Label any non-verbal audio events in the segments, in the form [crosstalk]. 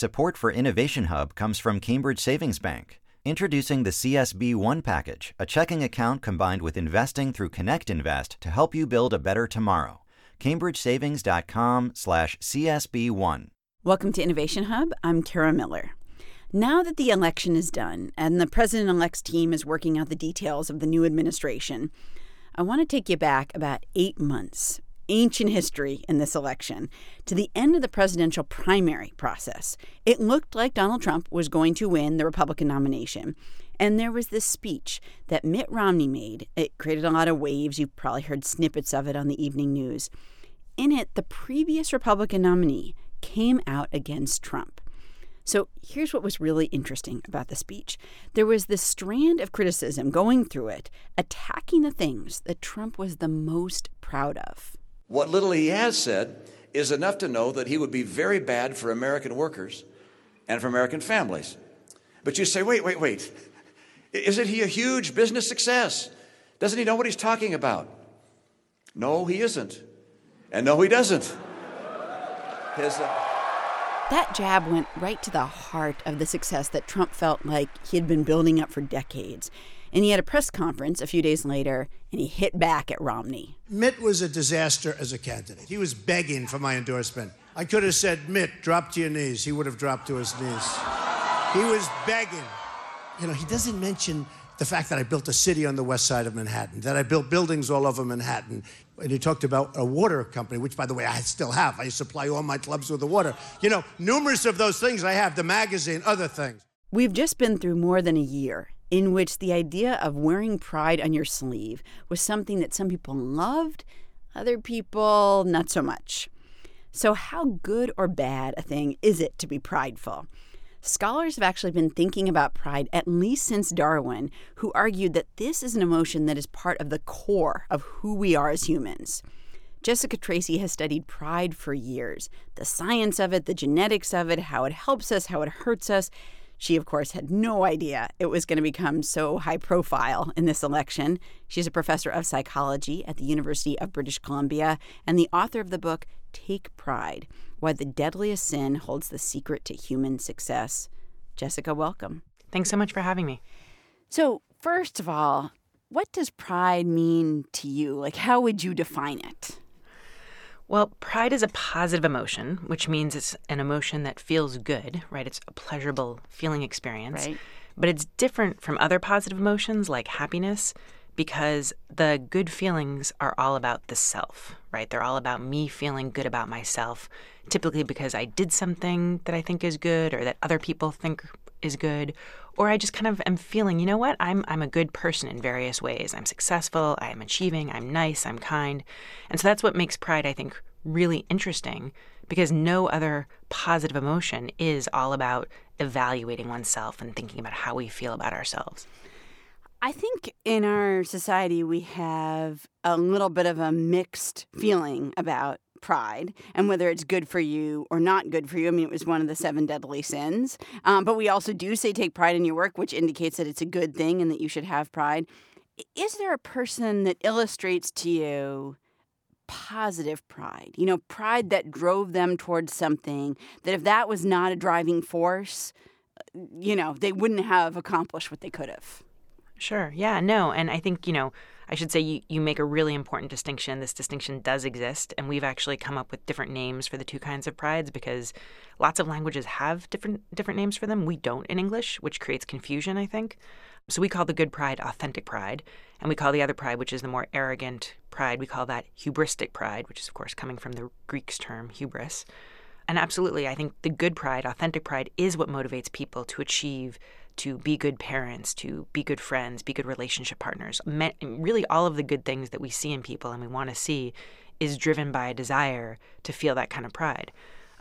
Support for Innovation Hub comes from Cambridge Savings Bank. Introducing the CSB One package, a checking account combined with investing through Connect Invest to help you build a better tomorrow. CambridgeSavings.com/slash/CSB1. Welcome to Innovation Hub. I'm Kara Miller. Now that the election is done and the president elect's team is working out the details of the new administration, I want to take you back about eight months ancient history in this election to the end of the presidential primary process. It looked like Donald Trump was going to win the Republican nomination. And there was this speech that Mitt Romney made. It created a lot of waves. You've probably heard snippets of it on the evening news. In it, the previous Republican nominee came out against Trump. So here's what was really interesting about the speech there was this strand of criticism going through it, attacking the things that Trump was the most proud of. What little he has said is enough to know that he would be very bad for American workers and for American families. But you say, wait, wait, wait. Isn't he a huge business success? Doesn't he know what he's talking about? No, he isn't. And no, he doesn't. His, uh... That jab went right to the heart of the success that Trump felt like he had been building up for decades. And he had a press conference a few days later and he hit back at Romney. Mitt was a disaster as a candidate. He was begging for my endorsement. I could have said, Mitt, drop to your knees. He would have dropped to his knees. He was begging. You know, he doesn't mention the fact that I built a city on the west side of Manhattan, that I built buildings all over Manhattan. And he talked about a water company, which, by the way, I still have. I supply all my clubs with the water. You know, numerous of those things I have, the magazine, other things. We've just been through more than a year in which the idea of wearing pride on your sleeve was something that some people loved, other people not so much. So, how good or bad a thing is it to be prideful? Scholars have actually been thinking about pride at least since Darwin, who argued that this is an emotion that is part of the core of who we are as humans. Jessica Tracy has studied pride for years the science of it, the genetics of it, how it helps us, how it hurts us. She, of course, had no idea it was going to become so high profile in this election. She's a professor of psychology at the University of British Columbia and the author of the book Take Pride Why the Deadliest Sin Holds the Secret to Human Success. Jessica, welcome. Thanks so much for having me. So, first of all, what does pride mean to you? Like, how would you define it? Well, pride is a positive emotion, which means it's an emotion that feels good, right? It's a pleasurable feeling experience. Right. But it's different from other positive emotions like happiness because the good feelings are all about the self, right? They're all about me feeling good about myself, typically because I did something that I think is good or that other people think is good or I just kind of am feeling, you know what? I'm I'm a good person in various ways. I'm successful, I'm achieving, I'm nice, I'm kind. And so that's what makes pride I think really interesting because no other positive emotion is all about evaluating oneself and thinking about how we feel about ourselves. I think in our society we have a little bit of a mixed feeling about pride and whether it's good for you or not good for you. I mean, it was one of the seven deadly sins. Um, but we also do say take pride in your work, which indicates that it's a good thing and that you should have pride. Is there a person that illustrates to you positive pride, you know, pride that drove them towards something that if that was not a driving force, you know, they wouldn't have accomplished what they could have. Sure. Yeah, no. And I think, you know, I should say you, you make a really important distinction. This distinction does exist, and we've actually come up with different names for the two kinds of prides because lots of languages have different different names for them. We don't in English, which creates confusion, I think. So we call the good pride authentic pride, and we call the other pride, which is the more arrogant pride, we call that hubristic pride, which is, of course, coming from the Greek's term hubris. And absolutely, I think the good pride, authentic pride, is what motivates people to achieve, to be good parents, to be good friends, be good relationship partners. Really, all of the good things that we see in people and we want to see is driven by a desire to feel that kind of pride.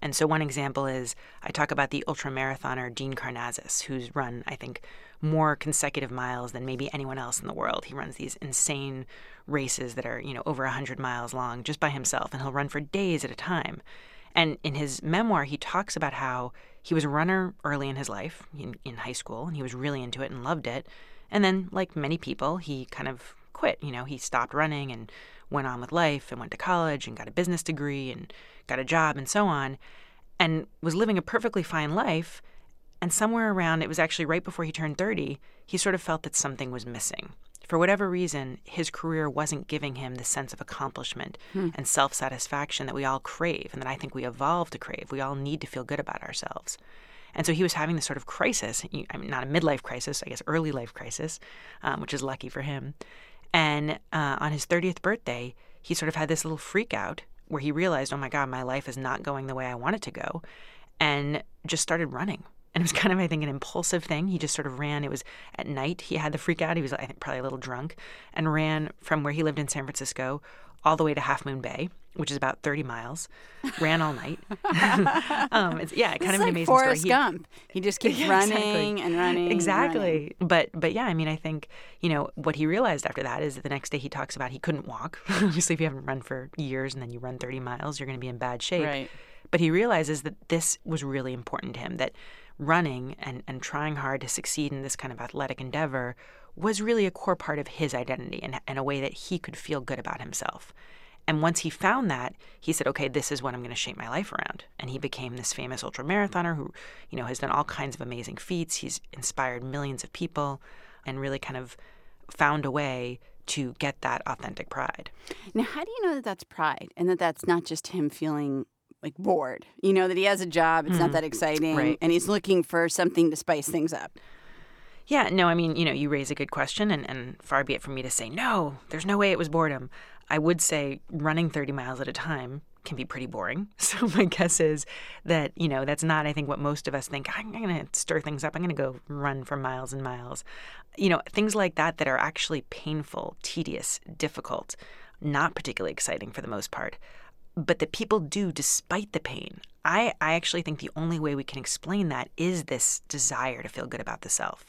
And so, one example is I talk about the ultramarathoner Dean Karnazes, who's run, I think, more consecutive miles than maybe anyone else in the world. He runs these insane races that are, you know, over 100 miles long just by himself, and he'll run for days at a time. And in his memoir, he talks about how he was a runner early in his life, in, in high school, and he was really into it and loved it. And then, like many people, he kind of quit. You know, he stopped running and went on with life and went to college and got a business degree and got a job and so on. and was living a perfectly fine life. And somewhere around, it was actually right before he turned 30, he sort of felt that something was missing. For whatever reason, his career wasn't giving him the sense of accomplishment Hmm. and self satisfaction that we all crave and that I think we evolved to crave. We all need to feel good about ourselves. And so he was having this sort of crisis, I mean, not a midlife crisis, I guess early life crisis, um, which is lucky for him. And uh, on his 30th birthday, he sort of had this little freak out where he realized, oh my God, my life is not going the way I want it to go, and just started running. And it was kind of, I think, an impulsive thing. He just sort of ran. It was at night. He had the freak out. He was, I think, probably a little drunk, and ran from where he lived in San Francisco all the way to Half Moon Bay, which is about 30 miles. Ran all night. [laughs] um, it's, yeah, kind It's of an like amazing Forrest story. He- Gump. He just keeps [laughs] Yeah, running exactly. and running. and Exactly. running. But but yeah, I mean, I think you know what he realized after that is that the next day he talks about he couldn't walk. [laughs] Obviously, if you haven't run for years and then you run 30 miles, you're going to be in bad shape. Right. But he realizes that this was really important to him. That running and and trying hard to succeed in this kind of athletic endeavor was really a core part of his identity and, and a way that he could feel good about himself. And once he found that, he said, okay, this is what I'm going to shape my life around. And he became this famous ultramarathoner who, you know, has done all kinds of amazing feats. He's inspired millions of people and really kind of found a way to get that authentic pride. Now, how do you know that that's pride and that that's not just him feeling like bored? You know, that he has a job, it's not mm-hmm. that exciting. Right. and he's looking for something to spice things up. Yeah, no, I mean, you know, you raise a good question, and, and far be it from me to say, no, there's no way it was boredom. I would say running 30 miles at a time can be pretty boring. [laughs] So my guess is that, you know, that's not, I think, what most of us think. I'm going to stir things up. I'm going to go run for miles and miles. You know, things like that that are actually painful, tedious, difficult, not particularly exciting for the most part but that people do despite the pain. I, I actually think the only way we can explain that is this desire to feel good about the self.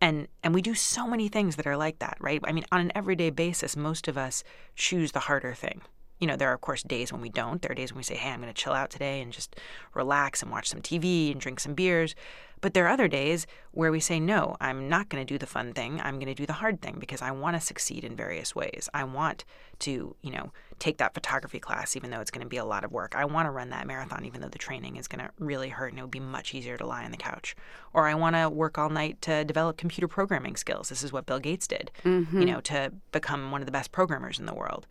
And and we do so many things that are like that, right? I mean, on an everyday basis, most of us choose the harder thing. You know, there are of course days when we don't. There are days when we say, "Hey, I'm going to chill out today and just relax and watch some TV and drink some beers." But there are other days where we say, "No, I'm not going to do the fun thing. I'm going to do the hard thing because I want to succeed in various ways. I want to, you know, take that photography class even though it's going to be a lot of work. I want to run that marathon even though the training is going to really hurt and it would be much easier to lie on the couch. Or I want to work all night to develop computer programming skills. This is what Bill Gates did, you mm-hmm. know, to become one of the best programmers in the world.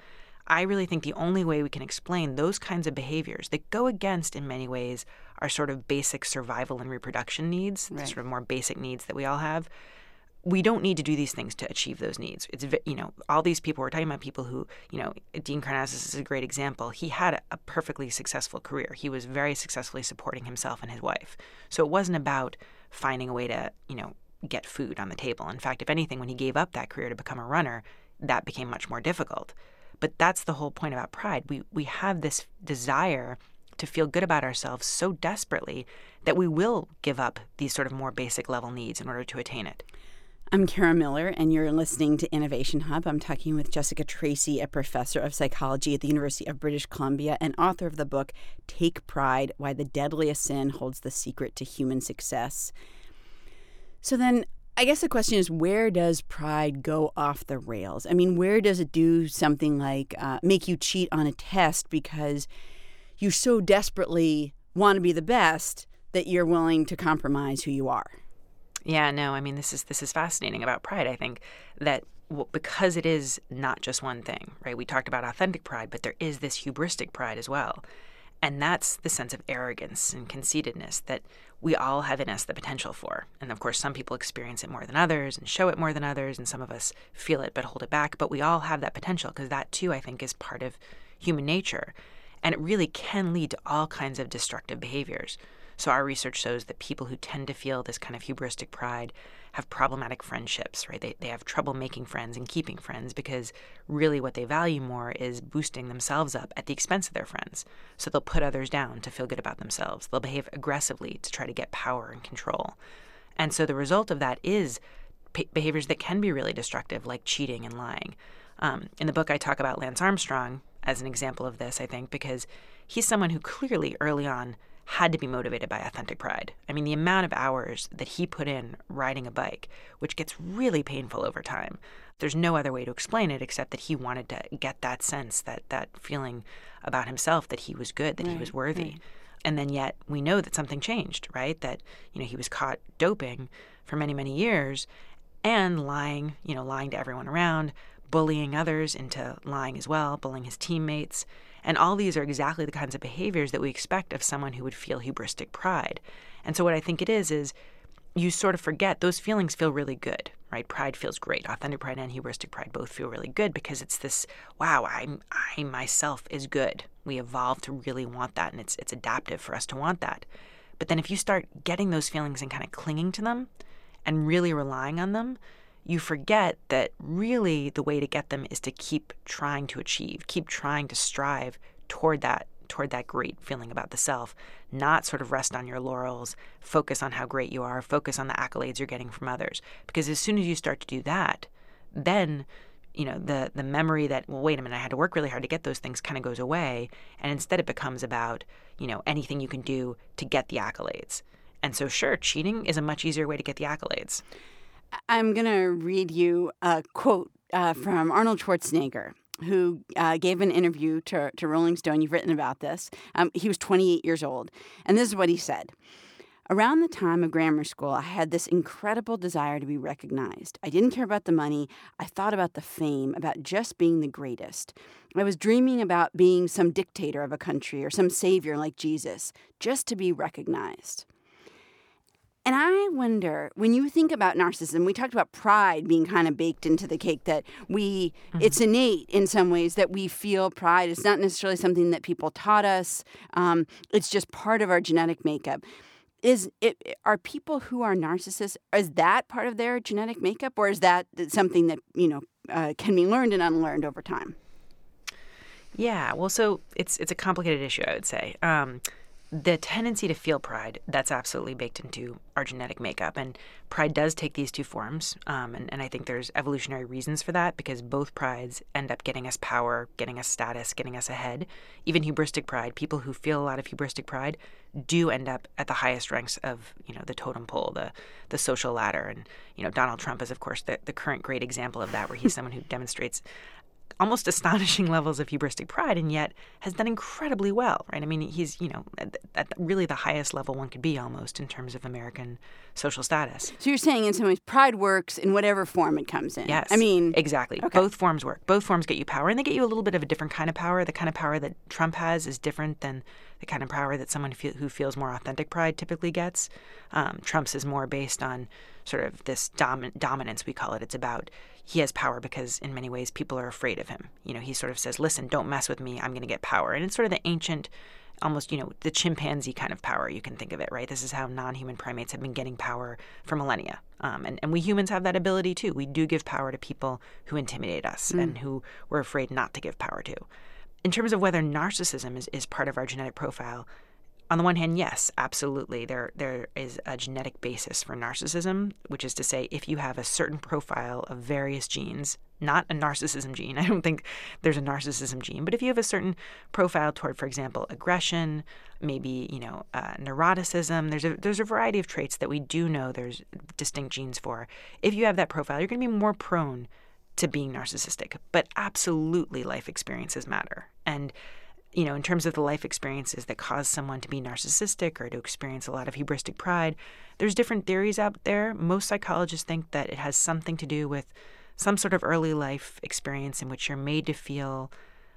I really think the only way we can explain those kinds of behaviors that go against, in many ways, our sort of basic survival and reproduction needs, the sort of more basic needs that we all have, we don't need to do these things to achieve those needs. It's you know all these people we're talking about people who you know Dean Karnazes is a great example. He had a, a perfectly successful career. He was very successfully supporting himself and his wife. So it wasn't about finding a way to you know get food on the table. In fact, if anything, when he gave up that career to become a runner, that became much more difficult. But that's the whole point about pride. We we have this desire to feel good about ourselves so desperately that we will give up these sort of more basic level needs in order to attain it. I'm Kara Miller, and you're listening to Innovation Hub. I'm talking with Jessica Tracy, a professor of psychology at the University of British Columbia and author of the book Take Pride Why the Deadliest Sin Holds the Secret to Human Success. So then, I guess the question is where does pride go off the rails? I mean, where does it do something like uh, make you cheat on a test because you so desperately want to be the best that you're willing to compromise who you are? Yeah, no, I mean this is this is fascinating about pride. I think that because it is not just one thing, right? We talked about authentic pride, but there is this hubristic pride as well. And that's the sense of arrogance and conceitedness that we all have in us the potential for. And of course, some people experience it more than others and show it more than others, and some of us feel it but hold it back. But we all have that potential because that too, I think, is part of human nature. And it really can lead to all kinds of destructive behaviors. So, our research shows that people who tend to feel this kind of hubristic pride have problematic friendships, right? They, they have trouble making friends and keeping friends because really what they value more is boosting themselves up at the expense of their friends. So, they'll put others down to feel good about themselves. They'll behave aggressively to try to get power and control. And so, the result of that is behaviors that can be really destructive, like cheating and lying. Um, in the book, I talk about Lance Armstrong as an example of this, I think, because he's someone who clearly early on had to be motivated by authentic pride. I mean, the amount of hours that he put in riding a bike, which gets really painful over time. There's no other way to explain it except that he wanted to get that sense, that that feeling about himself that he was good, that he was worthy. and then yet we know that something changed, right? That, you know, he was caught doping for many, many years and lying, you know, lying to everyone around, bullying others into lying as well, bullying his teammates. And all these are exactly the kinds of behaviors that we expect of someone who would feel hubristic pride. And so what I think it is is you sort of forget those feelings feel really good, right? Pride feels great. Authentic pride and hubristic pride both feel really good because it's this wow, I'm I myself is good. We evolved to really want that and it's it's adaptive for us to want that. But then if you start getting those feelings and kind of clinging to them and really relying on them, you forget that really the way to get them is to keep trying to achieve, keep trying to strive toward that toward that great feeling about the self, not sort of rest on your laurels, focus on how great you are, focus on the accolades you're getting from others. Because as soon as you start to do that, then you know the the memory that well wait a minute I had to work really hard to get those things kind of goes away and instead it becomes about you know anything you can do to get the accolades and so sure cheating is a much easier way to get the accolades I'm going to read you a quote uh, from Arnold Schwarzenegger who uh, gave an interview to, to Rolling Stone. You've written about this. Um, he was 28 years old. And this is what he said Around the time of grammar school, I had this incredible desire to be recognized. I didn't care about the money. I thought about the fame, about just being the greatest. I was dreaming about being some dictator of a country or some savior like Jesus, just to be recognized. And I wonder when you think about narcissism, we talked about pride being kind of baked into the cake that we, mm-hmm. it's innate in some ways that we feel pride. It's not necessarily something that people taught us, um, it's just part of our genetic makeup. Is it are people who are narcissists? Is that part of their genetic makeup, or is that something that you know uh, can be learned and unlearned over time? Yeah, well, so it's it's a complicated issue, I would say. Um, the tendency to feel pride that's absolutely baked into our genetic makeup and pride does take these two forms um, and, and i think there's evolutionary reasons for that because both prides end up getting us power getting us status getting us ahead. Even hubristic pride people who feel a lot of hubristic pride do end up at the highest ranks of you know the totem pole the the social ladder and you know donald trump is of course the, the current great example of that where he's [laughs] someone who demonstrates almost [laughs] astonishing levels of hubristic pride and yet has done incredibly well, right? I mean, he's, you know, at, at, really the highest level one could be almost in terms of American social status. So you're saying in some ways pride works in whatever form it comes in. Yes. I mean, exactly. Okay. Both forms work. Both forms get you power and they get you a little bit of a different kind of power. The kind of power that Trump has is different than the kind of power that someone who feels more authentic pride typically gets. Um, Trump's is more based on sort of this dom- dominance, we call it. It's about he has power because in many ways people are afraid of him. You know, he sort of says, "Listen, don't mess with me. I'm going to get power." And it's sort of the ancient almost, you know, the chimpanzee kind of power, you can think of it, right? This is how non human primates have been getting power for millennia. Um, and, and we humans have that ability too. We do give power to people who intimidate us mm. and who we're afraid not to give power to. In terms of whether narcissism is, is part of our genetic profile, on the one hand, yes, absolutely. There there is a genetic basis for narcissism, which is to say if you have a certain profile of various genes, not a narcissism gene. [laughs] I don't think there's a narcissism gene, but if you have a certain profile toward, for example, aggression, maybe you know uh, neuroticism, there's a there's a variety of traits that we do know there's distinct genes for. If you have that profile, you're going to be more prone to being narcissistic. But absolutely, life experiences matter, and you know, in terms of the life experiences that cause someone to be narcissistic or to experience a lot of hubristic pride, there's different theories out there. Most psychologists think that it has something to do with some sort of early life experience in which you're made to feel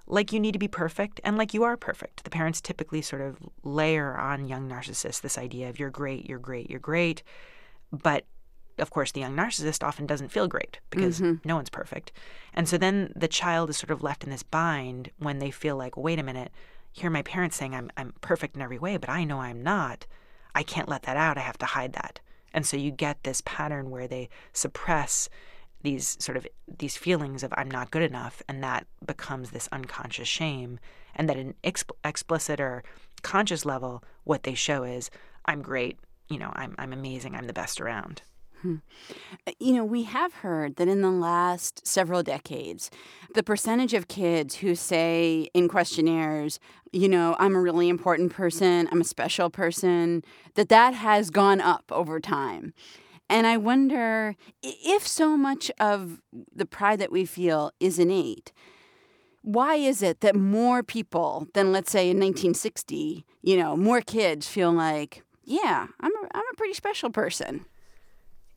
like you need to be perfect and like you are perfect. The parents typically sort of layer on young narcissists this idea of you're great, you're great, you're great. But of course, the young narcissist often doesn't feel great because mm-hmm. no one's perfect. And so then the child is sort of left in this bind when they feel like, wait a minute, here my parents saying I'm, I'm perfect in every way, but I know I'm not. I can't let that out. I have to hide that. And so you get this pattern where they suppress these sort of these feelings of I'm not good enough, and that becomes this unconscious shame. And that in exp- explicit or conscious level, what they show is I'm great, you know, I'm I'm amazing, I'm the best around. Hmm. Uh, you know, we have heard that in the last several decades, the percentage of kids who say in questionnaires, you know, I'm a really important person, I'm a special person, that that has gone up over time. And I wonder if so much of the pride that we feel is innate, why is it that more people than let's say in 1960, you know, more kids feel like, yeah, I'm a, I'm a pretty special person.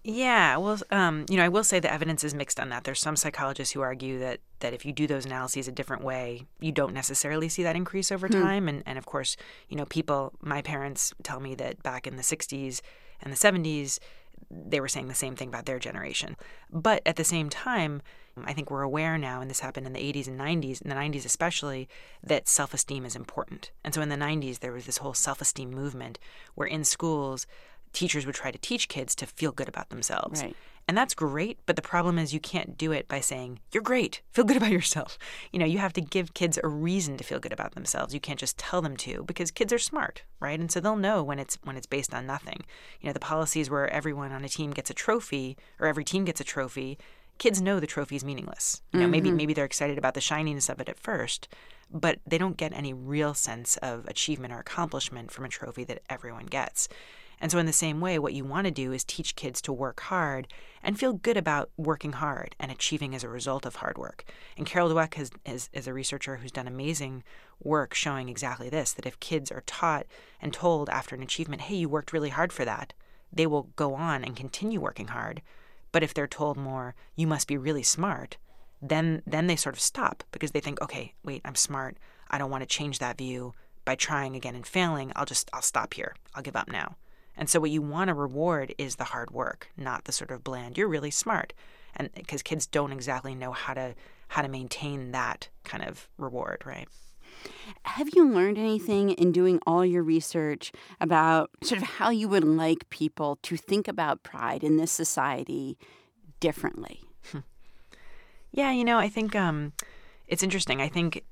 Yeah, well, um, you know, I will say the evidence is mixed on that. There's some psychologists who argue that that if you do those analyses a different way, you don't necessarily see that increase over Hmm. time. And and of course, you know, people, my parents tell me that back in the '60s and the '70s, they were saying the same thing about their generation. But at the same time, I think we're aware now, and this happened in the 80s and 90s, in the 90s especially, that self esteem is important. And so in the 90s, there was this whole self esteem movement where in schools, teachers would try to teach kids to feel good about themselves. Right. And that's great, but the problem is you can't do it by saying, You're great, feel good about yourself. You know, you have to give kids a reason to feel good about themselves. You can't just tell them to because kids are smart, right? And so they'll know when it's when it's based on nothing. You know, the policies where everyone on a team gets a trophy or every team gets a trophy, kids know the trophy is meaningless. You know, maybe mm-hmm. maybe they're excited about the shininess of it at first, but they don't get any real sense of achievement or accomplishment from a trophy that everyone gets. And so, in the same way, what you want to do is teach kids to work hard and feel good about working hard and achieving as a result of hard work. And Carol Dweck has, is, is a researcher who's done amazing work showing exactly this that if kids are taught and told after an achievement, hey, you worked really hard for that, they will go on and continue working hard. But if they're told more, you must be really smart, then then they sort of stop because they think, okay, wait, I'm smart. I don't want to change that view by trying again and failing. I'll just I'll stop here. I'll give up now. And so what you want to reward is the hard work, not the sort of bland. You're really smart. And because kids don't exactly know how to how to maintain that kind of reward, right? Have you learned anything in doing all your research about sort of how you would like people to think about pride in this society differently? [laughs] Yeah, you know, I think um, it's interesting. I think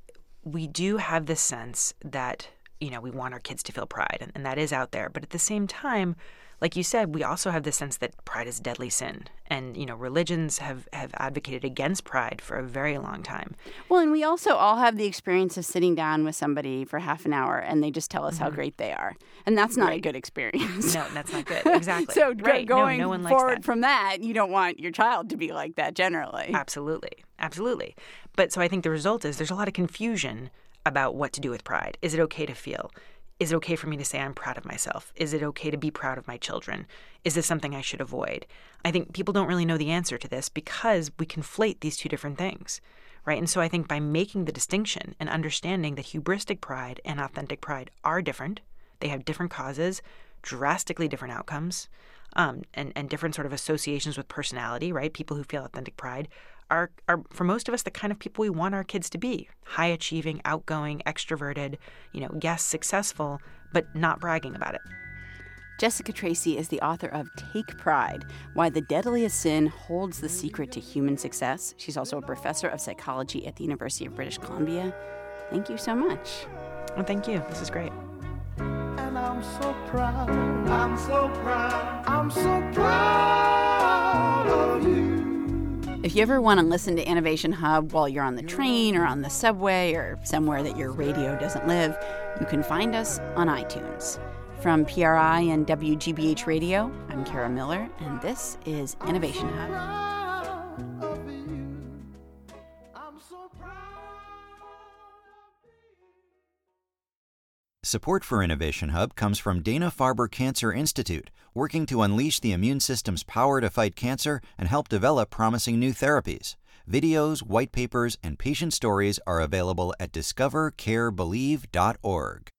we do have this sense that, you know, we want our kids to feel pride, and, and that is out there. But at the same time, like you said, we also have the sense that pride is deadly sin. And, you know, religions have, have advocated against pride for a very long time. Well, and we also all have the experience of sitting down with somebody for half an hour and they just tell us how mm-hmm. great they are. And that's not a good experience. No, that's not good. [laughs] Exactly. so right. Going no likes forward that. from that, you don't want your child to be like that generally. Absolutely. Absolutely. But so I think the result is there's a lot of confusion about what to do with pride. Is it okay to feel? Is it okay for me to say I'm proud of myself? Is it okay to be proud of my children? Is this something I should avoid? I think people don't really know the answer to this because we conflate these two different things, right? And so I think by making the distinction and understanding that hubristic pride and authentic pride are different, they have different causes, drastically different outcomes, um, and, and different sort of associations with personality, right? People who feel authentic pride are, are, for most of us, the kind of people we want our kids to be high achieving, outgoing, extroverted, you know, yes, successful, but not bragging about it. Jessica Tracy is the author of Take Pride Why the Deadliest Sin Holds the Secret to Human Success. She's also a professor of psychology at the University of British Columbia. Thank you so much. Well, thank you. This is great. And I'm so proud, I'm so proud, I'm so proud of you. If you ever want to listen to Innovation Hub while you're on the train or on the subway or somewhere that your radio doesn't live, you can find us on iTunes. From PRI and WGBH Radio, I'm Kara Miller, and this is Innovation Hub. Support for Innovation Hub comes from Dana Farber Cancer Institute, working to unleash the immune system's power to fight cancer and help develop promising new therapies. Videos, white papers, and patient stories are available at discovercarebelieve.org.